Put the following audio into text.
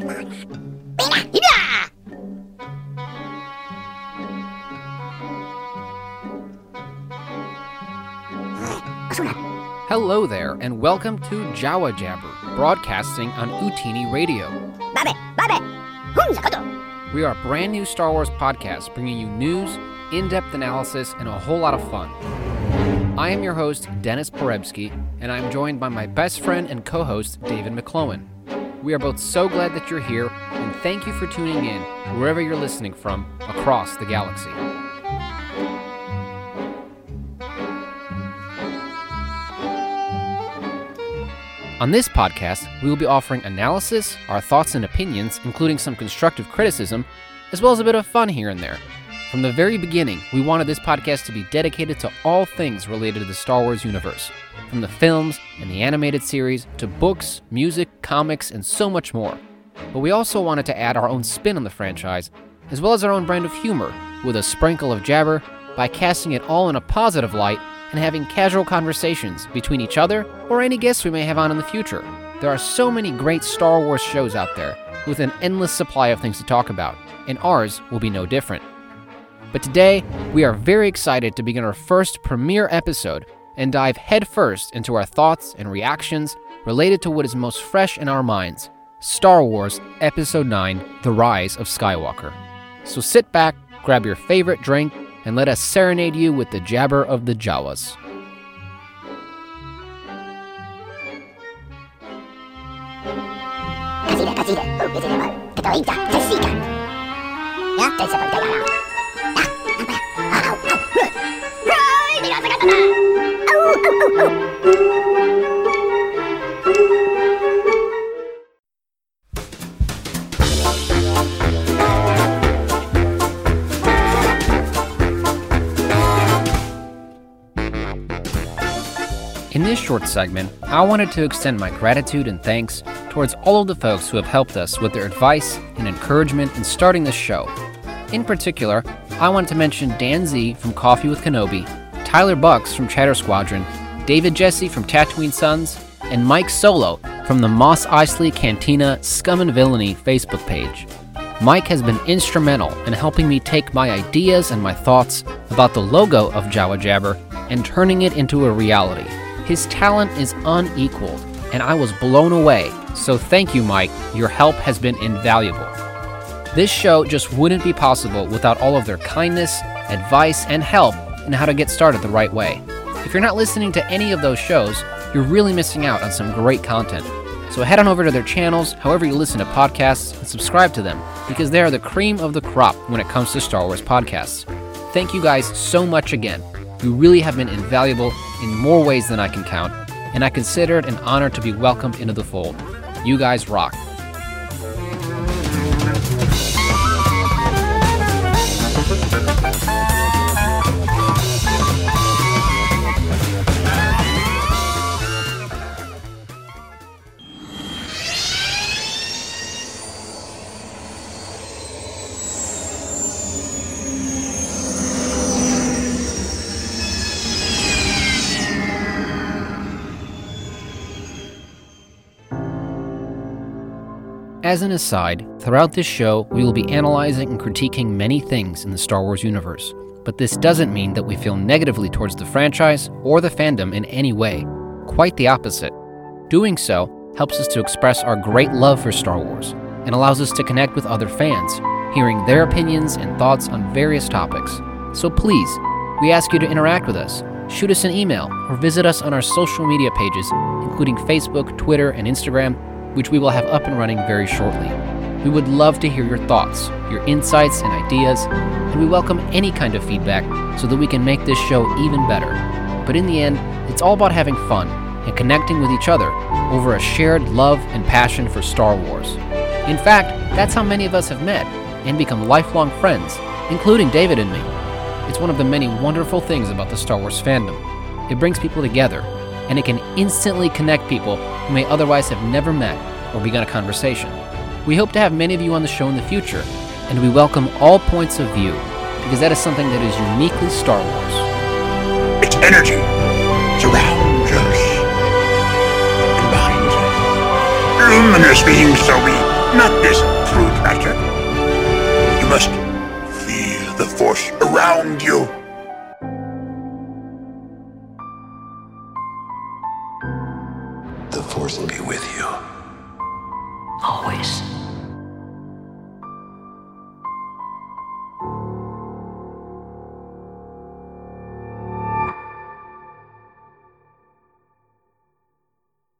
Mira, mira! Hello there, and welcome to Jawa Jabber, broadcasting on Utini Radio. We are a brand new Star Wars podcast bringing you news, in depth analysis, and a whole lot of fun. I am your host, Dennis Perebski, and I'm joined by my best friend and co host, David McClellan. We are both so glad that you're here, and thank you for tuning in wherever you're listening from across the galaxy. On this podcast, we will be offering analysis, our thoughts and opinions, including some constructive criticism, as well as a bit of fun here and there. From the very beginning, we wanted this podcast to be dedicated to all things related to the Star Wars universe, from the films and the animated series to books, music, comics, and so much more. But we also wanted to add our own spin on the franchise, as well as our own brand of humor, with a sprinkle of jabber, by casting it all in a positive light and having casual conversations between each other or any guests we may have on in the future. There are so many great Star Wars shows out there with an endless supply of things to talk about, and ours will be no different. But today, we are very excited to begin our first premiere episode and dive headfirst into our thoughts and reactions related to what is most fresh in our minds Star Wars Episode 9 The Rise of Skywalker. So sit back, grab your favorite drink, and let us serenade you with the jabber of the Jawas. In this short segment, I wanted to extend my gratitude and thanks towards all of the folks who have helped us with their advice and encouragement in starting this show. In particular, I wanted to mention Dan Z from Coffee with Kenobi, Tyler Bucks from Chatter Squadron, David Jesse from Tatooine Sons, and Mike Solo from the Mos Eisley Cantina Scum and Villainy Facebook page. Mike has been instrumental in helping me take my ideas and my thoughts about the logo of Jawa Jabber and turning it into a reality. His talent is unequaled, and I was blown away, so thank you, Mike. Your help has been invaluable. This show just wouldn't be possible without all of their kindness, advice, and help in how to get started the right way. If you're not listening to any of those shows, you're really missing out on some great content. So head on over to their channels, however you listen to podcasts, and subscribe to them, because they are the cream of the crop when it comes to Star Wars podcasts. Thank you guys so much again. You really have been invaluable in more ways than I can count, and I consider it an honor to be welcomed into the fold. You guys rock. As an aside, throughout this show, we will be analyzing and critiquing many things in the Star Wars universe, but this doesn't mean that we feel negatively towards the franchise or the fandom in any way. Quite the opposite. Doing so helps us to express our great love for Star Wars and allows us to connect with other fans, hearing their opinions and thoughts on various topics. So please, we ask you to interact with us. Shoot us an email or visit us on our social media pages, including Facebook, Twitter, and Instagram which we will have up and running very shortly. We would love to hear your thoughts, your insights, and ideas, and we welcome any kind of feedback so that we can make this show even better. But in the end, it's all about having fun and connecting with each other over a shared love and passion for Star Wars. In fact, that's how many of us have met and become lifelong friends, including David and me. It's one of the many wonderful things about the Star Wars fandom. It brings people together and it can instantly connect people who may otherwise have never met or begun a conversation. We hope to have many of you on the show in the future, and we welcome all points of view because that is something that is uniquely Star Wars. Its energy surrounds us, combines us. Luminous beings so be, not this crude matter. You must feel the force around you. Will be with you.